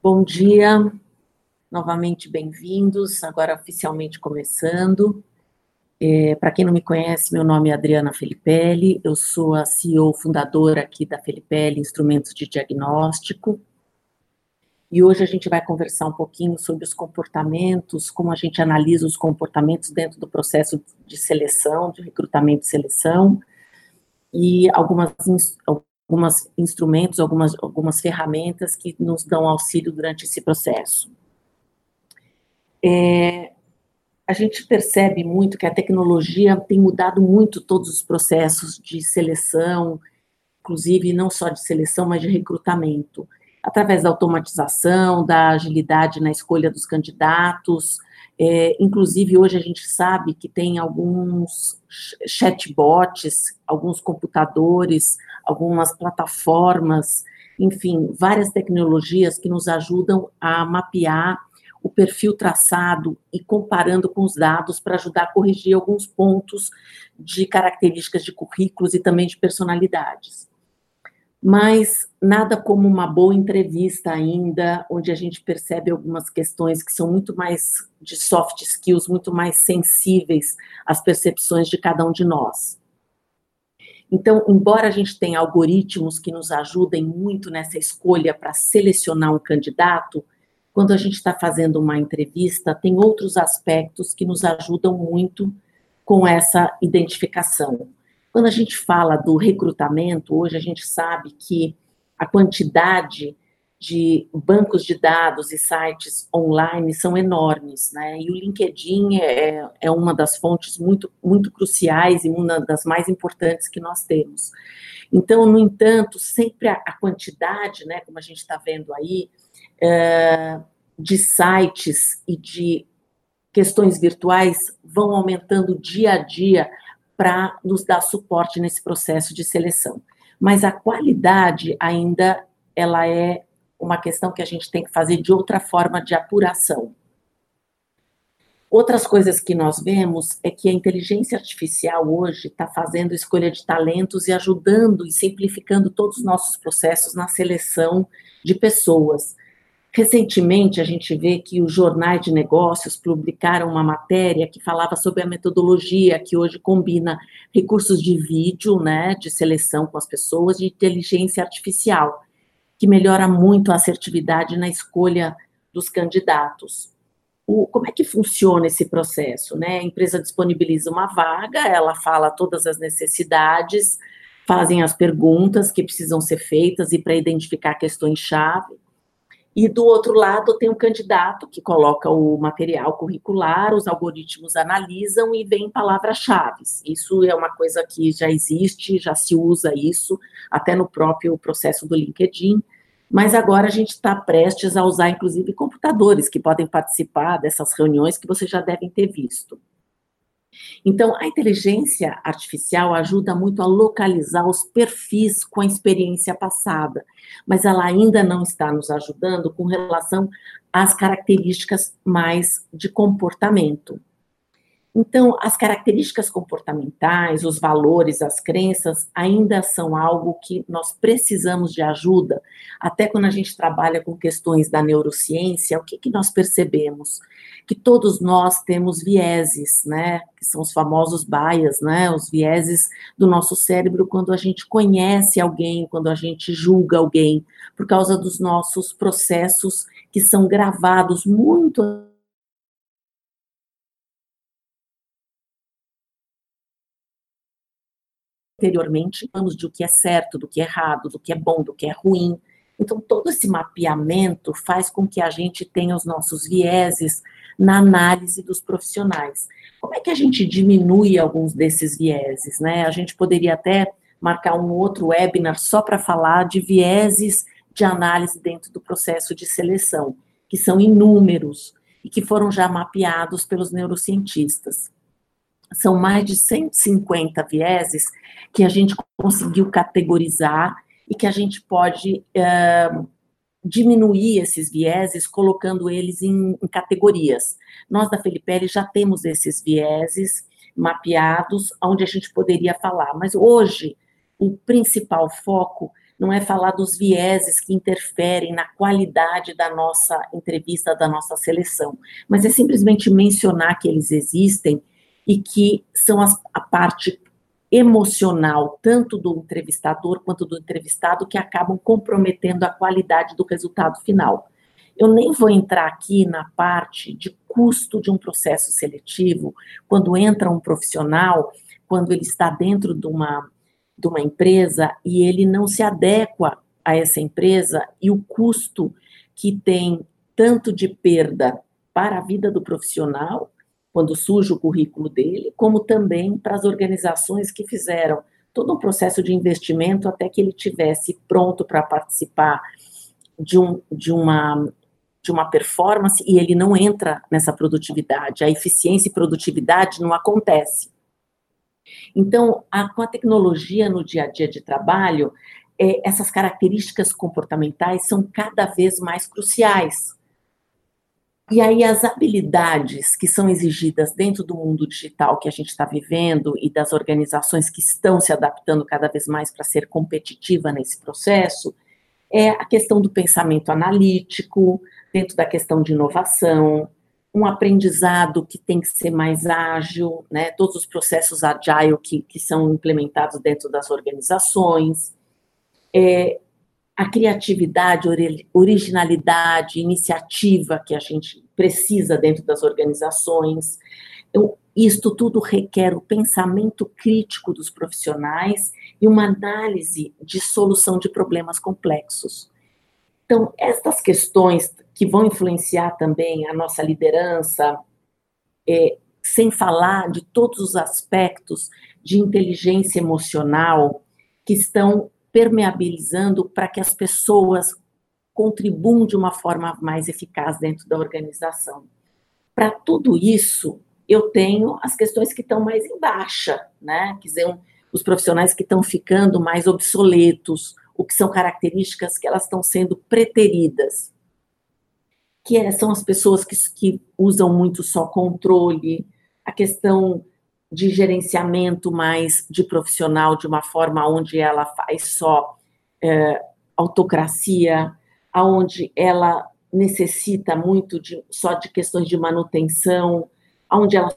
Bom dia, novamente bem-vindos, agora oficialmente começando. É, Para quem não me conhece, meu nome é Adriana Felipelli, eu sou a CEO fundadora aqui da Felipelli Instrumentos de Diagnóstico. E hoje a gente vai conversar um pouquinho sobre os comportamentos, como a gente analisa os comportamentos dentro do processo de seleção, de recrutamento e seleção, e algumas, algumas instrumentos, algumas, algumas ferramentas que nos dão auxílio durante esse processo. É, a gente percebe muito que a tecnologia tem mudado muito todos os processos de seleção, inclusive não só de seleção, mas de recrutamento, através da automatização, da agilidade na escolha dos candidatos. É, inclusive, hoje a gente sabe que tem alguns chatbots, alguns computadores, algumas plataformas, enfim, várias tecnologias que nos ajudam a mapear o perfil traçado e comparando com os dados para ajudar a corrigir alguns pontos de características de currículos e também de personalidades. Mas nada como uma boa entrevista ainda, onde a gente percebe algumas questões que são muito mais de soft skills, muito mais sensíveis às percepções de cada um de nós. Então, embora a gente tenha algoritmos que nos ajudem muito nessa escolha para selecionar um candidato, quando a gente está fazendo uma entrevista, tem outros aspectos que nos ajudam muito com essa identificação. Quando a gente fala do recrutamento, hoje a gente sabe que a quantidade de bancos de dados e sites online são enormes, né? E o LinkedIn é, é uma das fontes muito, muito cruciais e uma das mais importantes que nós temos. Então, no entanto, sempre a, a quantidade, né, como a gente está vendo aí, é, de sites e de questões virtuais vão aumentando dia a dia para nos dar suporte nesse processo de seleção. Mas a qualidade ainda ela é uma questão que a gente tem que fazer de outra forma de apuração. Outras coisas que nós vemos é que a inteligência artificial hoje está fazendo escolha de talentos e ajudando e simplificando todos os nossos processos na seleção de pessoas. Recentemente, a gente vê que os jornais de negócios publicaram uma matéria que falava sobre a metodologia que hoje combina recursos de vídeo, né, de seleção com as pessoas, de inteligência artificial, que melhora muito a assertividade na escolha dos candidatos. O, como é que funciona esse processo? Né? A empresa disponibiliza uma vaga, ela fala todas as necessidades, fazem as perguntas que precisam ser feitas e para identificar questões-chave e do outro lado tem um candidato que coloca o material curricular, os algoritmos analisam e vem palavras-chave. Isso é uma coisa que já existe, já se usa isso, até no próprio processo do LinkedIn. Mas agora a gente está prestes a usar, inclusive, computadores que podem participar dessas reuniões que vocês já devem ter visto. Então, a inteligência artificial ajuda muito a localizar os perfis com a experiência passada, mas ela ainda não está nos ajudando com relação às características mais de comportamento. Então, as características comportamentais, os valores, as crenças ainda são algo que nós precisamos de ajuda. Até quando a gente trabalha com questões da neurociência, o que, que nós percebemos? Que todos nós temos vieses, né? Que são os famosos bias, né? Os vieses do nosso cérebro quando a gente conhece alguém, quando a gente julga alguém, por causa dos nossos processos que são gravados muito anteriormente, falamos de o que é certo, do que é errado, do que é bom, do que é ruim. Então, todo esse mapeamento faz com que a gente tenha os nossos vieses na análise dos profissionais. Como é que a gente diminui alguns desses vieses? Né? A gente poderia até marcar um outro webinar só para falar de vieses de análise dentro do processo de seleção, que são inúmeros e que foram já mapeados pelos neurocientistas são mais de 150 vieses que a gente conseguiu categorizar e que a gente pode é, diminuir esses vieses colocando eles em, em categorias. Nós da Felipe já temos esses vieses mapeados, onde a gente poderia falar, mas hoje o principal foco não é falar dos vieses que interferem na qualidade da nossa entrevista, da nossa seleção, mas é simplesmente mencionar que eles existem e que são as, a parte emocional, tanto do entrevistador quanto do entrevistado, que acabam comprometendo a qualidade do resultado final. Eu nem vou entrar aqui na parte de custo de um processo seletivo, quando entra um profissional, quando ele está dentro de uma, de uma empresa e ele não se adequa a essa empresa e o custo que tem tanto de perda para a vida do profissional, quando surge o currículo dele, como também para as organizações que fizeram todo um processo de investimento até que ele tivesse pronto para participar de, um, de, uma, de uma performance e ele não entra nessa produtividade. A eficiência e produtividade não acontece. Então, a, com a tecnologia no dia a dia de trabalho, é, essas características comportamentais são cada vez mais cruciais. E aí as habilidades que são exigidas dentro do mundo digital que a gente está vivendo e das organizações que estão se adaptando cada vez mais para ser competitiva nesse processo, é a questão do pensamento analítico, dentro da questão de inovação, um aprendizado que tem que ser mais ágil, né? Todos os processos agile que, que são implementados dentro das organizações, é, a criatividade, originalidade, iniciativa que a gente precisa dentro das organizações. Então, isto tudo requer o pensamento crítico dos profissionais e uma análise de solução de problemas complexos. Então, estas questões que vão influenciar também a nossa liderança, é, sem falar de todos os aspectos de inteligência emocional que estão permeabilizando para que as pessoas contribuam de uma forma mais eficaz dentro da organização. Para tudo isso, eu tenho as questões que estão mais em baixa, né? Quer dizer, os profissionais que estão ficando mais obsoletos, o que são características que elas estão sendo preteridas, que é, são as pessoas que, que usam muito só controle, a questão de gerenciamento mais de profissional, de uma forma onde ela faz só é, autocracia, aonde ela necessita muito de, só de questões de manutenção, onde ela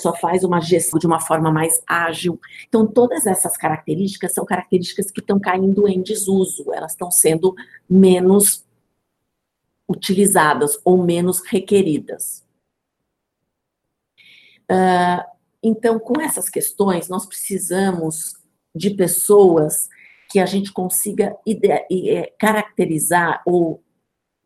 só faz uma gestão de uma forma mais ágil. Então, todas essas características são características que estão caindo em desuso, elas estão sendo menos utilizadas ou menos requeridas. Uh, então, com essas questões, nós precisamos de pessoas que a gente consiga é, caracterizar ou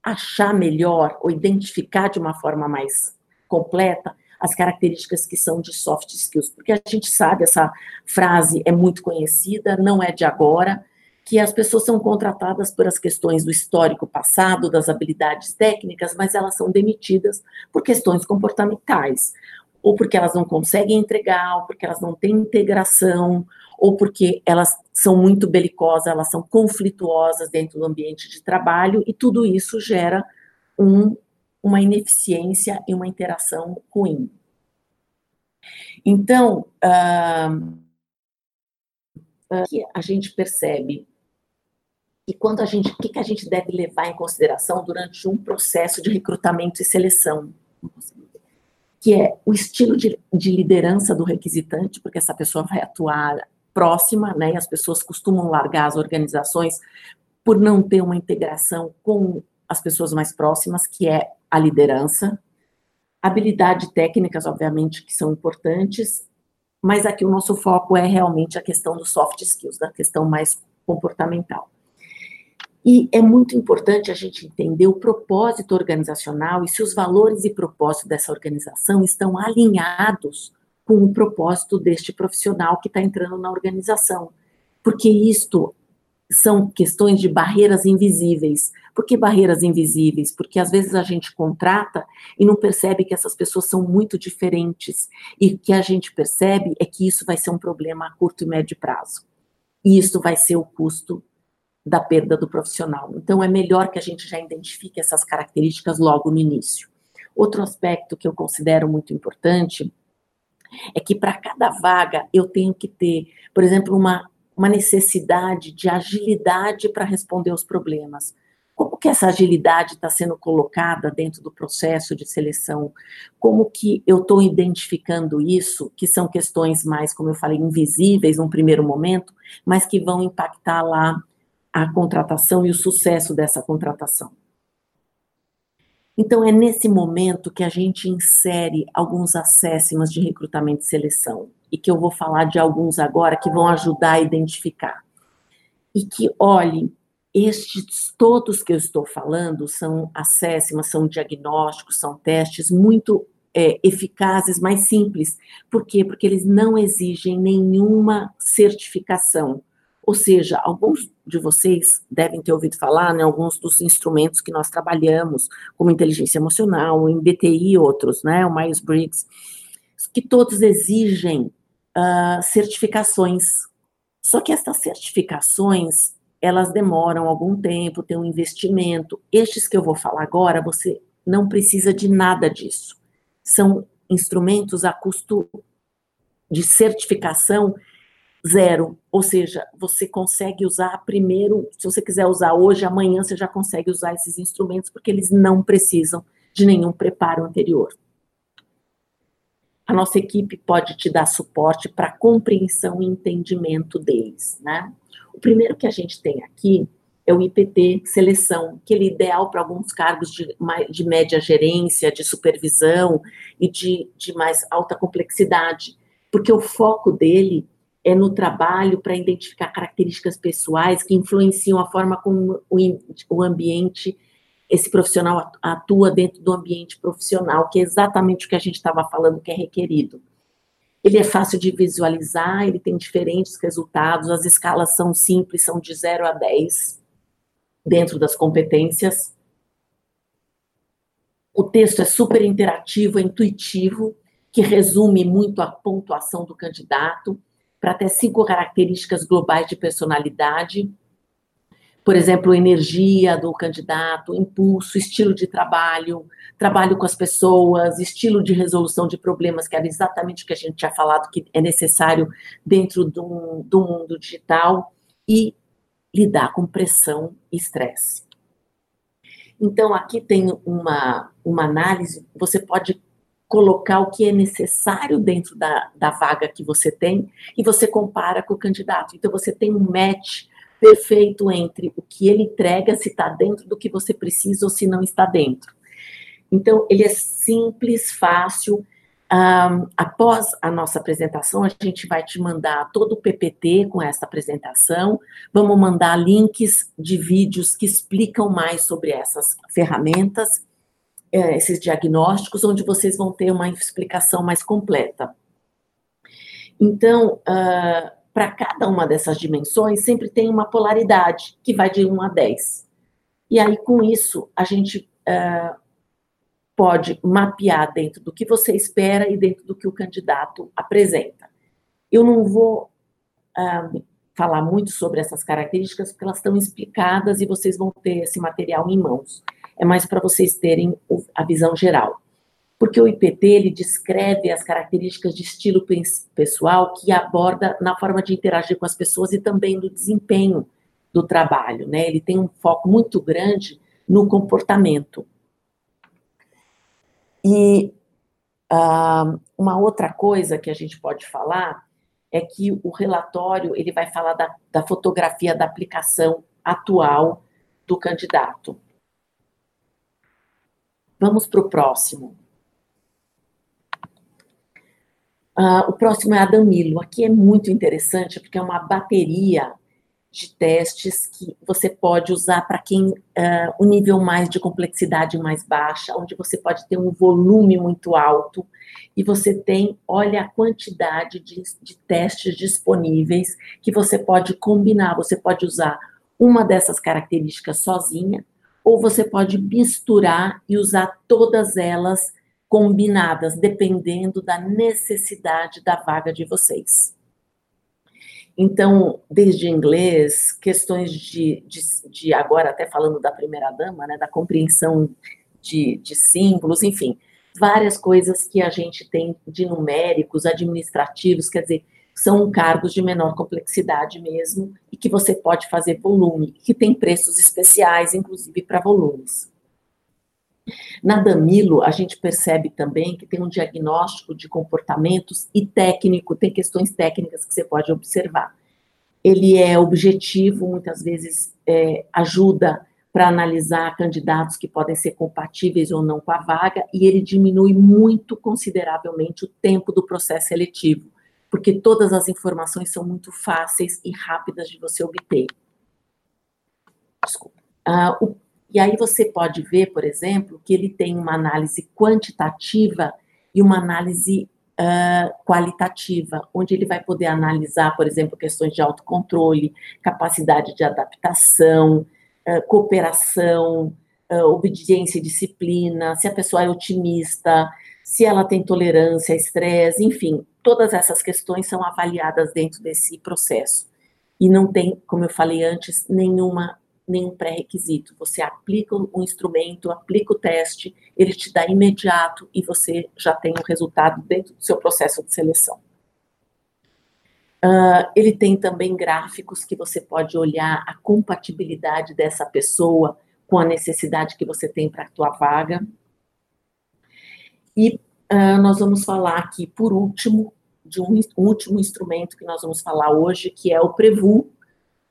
achar melhor ou identificar de uma forma mais completa as características que são de soft skills, porque a gente sabe, essa frase é muito conhecida, não é de agora, que as pessoas são contratadas por as questões do histórico passado, das habilidades técnicas, mas elas são demitidas por questões comportamentais, ou porque elas não conseguem entregar, ou porque elas não têm integração, ou porque elas são muito belicosas, elas são conflituosas dentro do ambiente de trabalho, e tudo isso gera um, uma ineficiência e uma interação ruim. Então, uh, uh, a gente percebe e quando a gente, o que, que a gente deve levar em consideração durante um processo de recrutamento e seleção, que é o estilo de, de liderança do requisitante, porque essa pessoa vai atuar próxima, né? E as pessoas costumam largar as organizações por não ter uma integração com as pessoas mais próximas, que é a liderança. Habilidade técnicas, obviamente, que são importantes, mas aqui o nosso foco é realmente a questão dos soft skills, da questão mais comportamental. E é muito importante a gente entender o propósito organizacional e se os valores e propósitos dessa organização estão alinhados com o propósito deste profissional que está entrando na organização. Porque isto são questões de barreiras invisíveis. Por que barreiras invisíveis? Porque às vezes a gente contrata e não percebe que essas pessoas são muito diferentes. E o que a gente percebe é que isso vai ser um problema a curto e médio prazo. E isso vai ser o custo da perda do profissional. Então, é melhor que a gente já identifique essas características logo no início. Outro aspecto que eu considero muito importante É que para cada vaga eu tenho que ter, por exemplo, uma, uma necessidade de agilidade para responder os problemas. Como que essa agilidade está sendo colocada dentro do processo de seleção? Como que eu estou identificando isso, que são questões mais, como eu falei, invisíveis num primeiro momento, mas que vão impactar lá a contratação e o sucesso dessa contratação. Então, é nesse momento que a gente insere alguns assessments de recrutamento e seleção, e que eu vou falar de alguns agora que vão ajudar a identificar. E que, olhe, estes todos que eu estou falando são assessments, são diagnósticos, são testes muito é, eficazes, mais simples. Por quê? Porque eles não exigem nenhuma certificação. Ou seja, alguns de vocês devem ter ouvido falar, né, alguns dos instrumentos que nós trabalhamos, como inteligência emocional, o MBTI e outros, né, o Myers-Briggs, que todos exigem uh, certificações. Só que estas certificações, elas demoram algum tempo, tem um investimento. Estes que eu vou falar agora, você não precisa de nada disso. São instrumentos a custo de certificação zero, ou seja, você consegue usar primeiro, se você quiser usar hoje, amanhã você já consegue usar esses instrumentos, porque eles não precisam de nenhum preparo anterior. A nossa equipe pode te dar suporte para compreensão e entendimento deles, né? O primeiro que a gente tem aqui é o IPT seleção, que ele é ideal para alguns cargos de, de média gerência, de supervisão e de, de mais alta complexidade, porque o foco dele é no trabalho para identificar características pessoais que influenciam a forma como o, o ambiente, esse profissional atua dentro do ambiente profissional, que é exatamente o que a gente estava falando que é requerido. Ele é fácil de visualizar, ele tem diferentes resultados, as escalas são simples, são de 0 a 10, dentro das competências. O texto é super interativo, é intuitivo, que resume muito a pontuação do candidato, para ter cinco características globais de personalidade, por exemplo, energia do candidato, impulso, estilo de trabalho, trabalho com as pessoas, estilo de resolução de problemas, que era exatamente o que a gente tinha falado que é necessário dentro do, do mundo digital, e lidar com pressão e estresse. Então, aqui tem uma, uma análise, você pode colocar o que é necessário dentro da, da vaga que você tem e você compara com o candidato. Então, você tem um match perfeito entre o que ele entrega, se está dentro do que você precisa ou se não está dentro. Então, ele é simples, fácil. Um, após a nossa apresentação, a gente vai te mandar todo o PPT com essa apresentação. Vamos mandar links de vídeos que explicam mais sobre essas ferramentas, é, esses diagnósticos, onde vocês vão ter uma explicação mais completa. Então, uh, para cada uma dessas dimensões, sempre tem uma polaridade, que vai de 1 a 10. E aí, com isso, a gente uh, pode mapear dentro do que você espera e dentro do que o candidato apresenta. Eu não vou uh, falar muito sobre essas características, porque elas estão explicadas e vocês vão ter esse material em mãos. É mais para vocês terem a visão geral porque o IPT ele descreve as características de estilo pessoal que aborda na forma de interagir com as pessoas e também do desempenho do trabalho, né? Ele tem um foco muito grande no comportamento. E uh, uma outra coisa que a gente pode falar é que o relatório ele vai falar da, da fotografia da aplicação atual do candidato. Vamos para o próximo. Uh, o próximo é a Danilo. Aqui é muito interessante porque é uma bateria de testes que você pode usar para quem uh, o nível mais de complexidade mais baixa, onde você pode ter um volume muito alto e você tem, olha a quantidade de, de testes disponíveis que você pode combinar. Você pode usar uma dessas características sozinha, ou você pode misturar e usar todas elas combinadas, dependendo da necessidade da vaga de vocês. Então, desde inglês, questões de, de, de agora até falando da primeira dama, né, da compreensão de, de símbolos, enfim, várias coisas que a gente tem de numéricos, administrativos, quer dizer, são cargos de menor complexidade mesmo e que você pode fazer volume, que tem preços especiais, inclusive para volumes. Na Damilo, a gente percebe também que tem um diagnóstico de comportamentos e técnico, tem questões técnicas que você pode observar. Ele é objetivo, muitas vezes é, ajuda para analisar candidatos que podem ser compatíveis ou não com a vaga, e ele diminui muito consideravelmente o tempo do processo seletivo, porque todas as informações são muito fáceis e rápidas de você obter. Desculpa. Ah, o e aí você pode ver, por exemplo, que ele tem uma análise quantitativa e uma análise uh, qualitativa, onde ele vai poder analisar, por exemplo, questões de autocontrole, capacidade de adaptação, uh, cooperação, uh, obediência e disciplina, se a pessoa é otimista, se ela tem tolerância estresse, enfim, todas essas questões são avaliadas dentro desse processo. E não tem, como eu falei antes, nenhuma nenhum pré-requisito. Você aplica o instrumento, aplica o teste, ele te dá imediato e você já tem o resultado dentro do seu processo de seleção. Uh, ele tem também gráficos que você pode olhar a compatibilidade dessa pessoa com a necessidade que você tem para a tua vaga. E uh, nós vamos falar aqui, por último, de um, último instrumento que nós vamos falar hoje, que é o Prevu,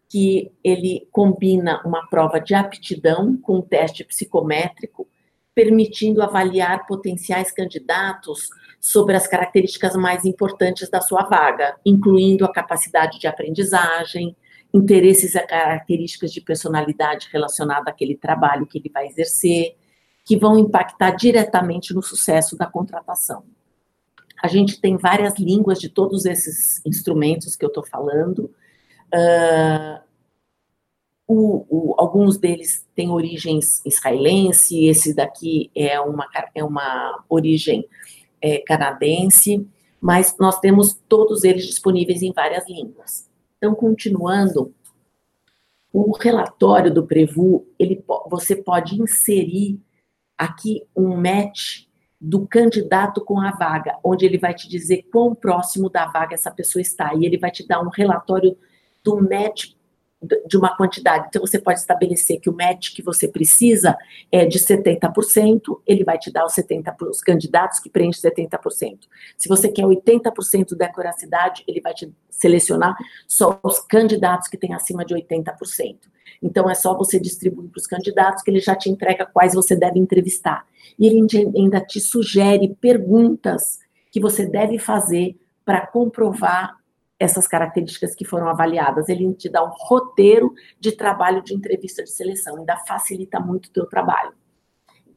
que ele combina uma prova de aptidão com um teste psicométrico, permitindo avaliar potenciais candidatos sobre as características mais importantes da sua vaga, incluindo a capacidade de aprendizagem, interesses e características de personalidade relacionada àquele trabalho que ele vai exercer, que vão impactar diretamente no sucesso da contratação. A gente tem várias línguas de todos esses instrumentos que eu estou falando, Uh, o, o, alguns deles têm origens israelense, esse daqui é uma, é uma origem é, canadense, mas nós temos todos eles disponíveis em várias línguas. Então, continuando, o relatório do Prevu, ele, você pode inserir aqui um match do candidato com a vaga, onde ele vai te dizer quão próximo da vaga essa pessoa está, e ele vai te dar um relatório do match de uma quantidade. Então, você pode estabelecer que o match que você precisa é de 70%, ele vai te dar os 70% os candidatos que preenchem 70%. Se você quer 80% da acuracidade, ele vai te selecionar só os candidatos que têm acima de 80%. Então, é só você distribuir para os candidatos que ele já te entrega quais você deve entrevistar. E ele ainda te sugere perguntas que você deve fazer para comprovar essas características que foram avaliadas. Ele te dá um roteiro de trabalho de entrevista de seleção, ainda facilita muito o teu trabalho.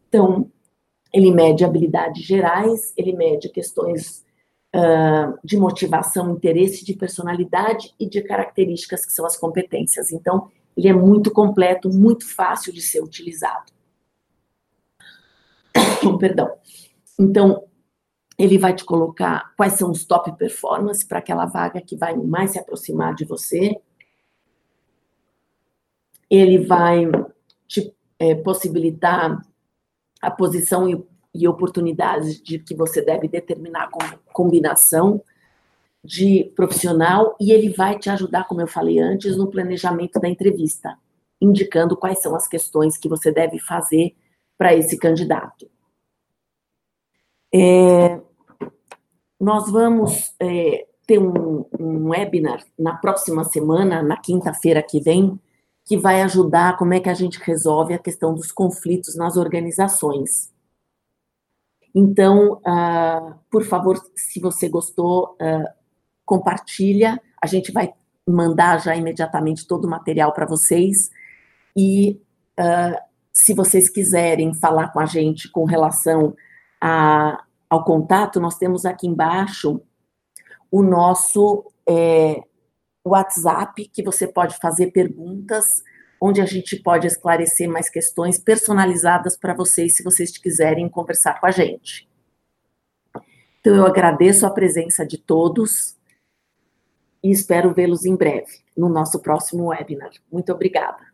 Então, ele mede habilidades gerais, ele mede questões uh, de motivação, interesse, de personalidade e de características que são as competências. Então, ele é muito completo, muito fácil de ser utilizado. Perdão. Então, ele vai te colocar quais são os top performance para aquela vaga que vai mais se aproximar de você. Ele vai te é, possibilitar a posição e, e, oportunidades de que você deve determinar com combinação de profissional e ele vai te ajudar, como eu falei antes, no planejamento da entrevista, indicando quais são as questões que você deve fazer para esse candidato. É, nós vamos é, ter um, um, webinar na próxima semana, na quinta-feira que vem, que vai ajudar como é que a gente resolve a questão dos conflitos nas organizações. Então, uh, por favor, se você gostou, uh, compartilha. A gente vai mandar já imediatamente todo o material para vocês. E uh, se vocês quiserem falar com a gente com relação a ao contato, nós temos aqui embaixo o nosso é, WhatsApp, que você pode fazer perguntas, onde a gente pode esclarecer mais questões personalizadas para vocês, se vocês quiserem conversar com a gente. Então, eu agradeço a presença de todos e espero vê-los em breve, no nosso próximo webinar. Muito obrigada.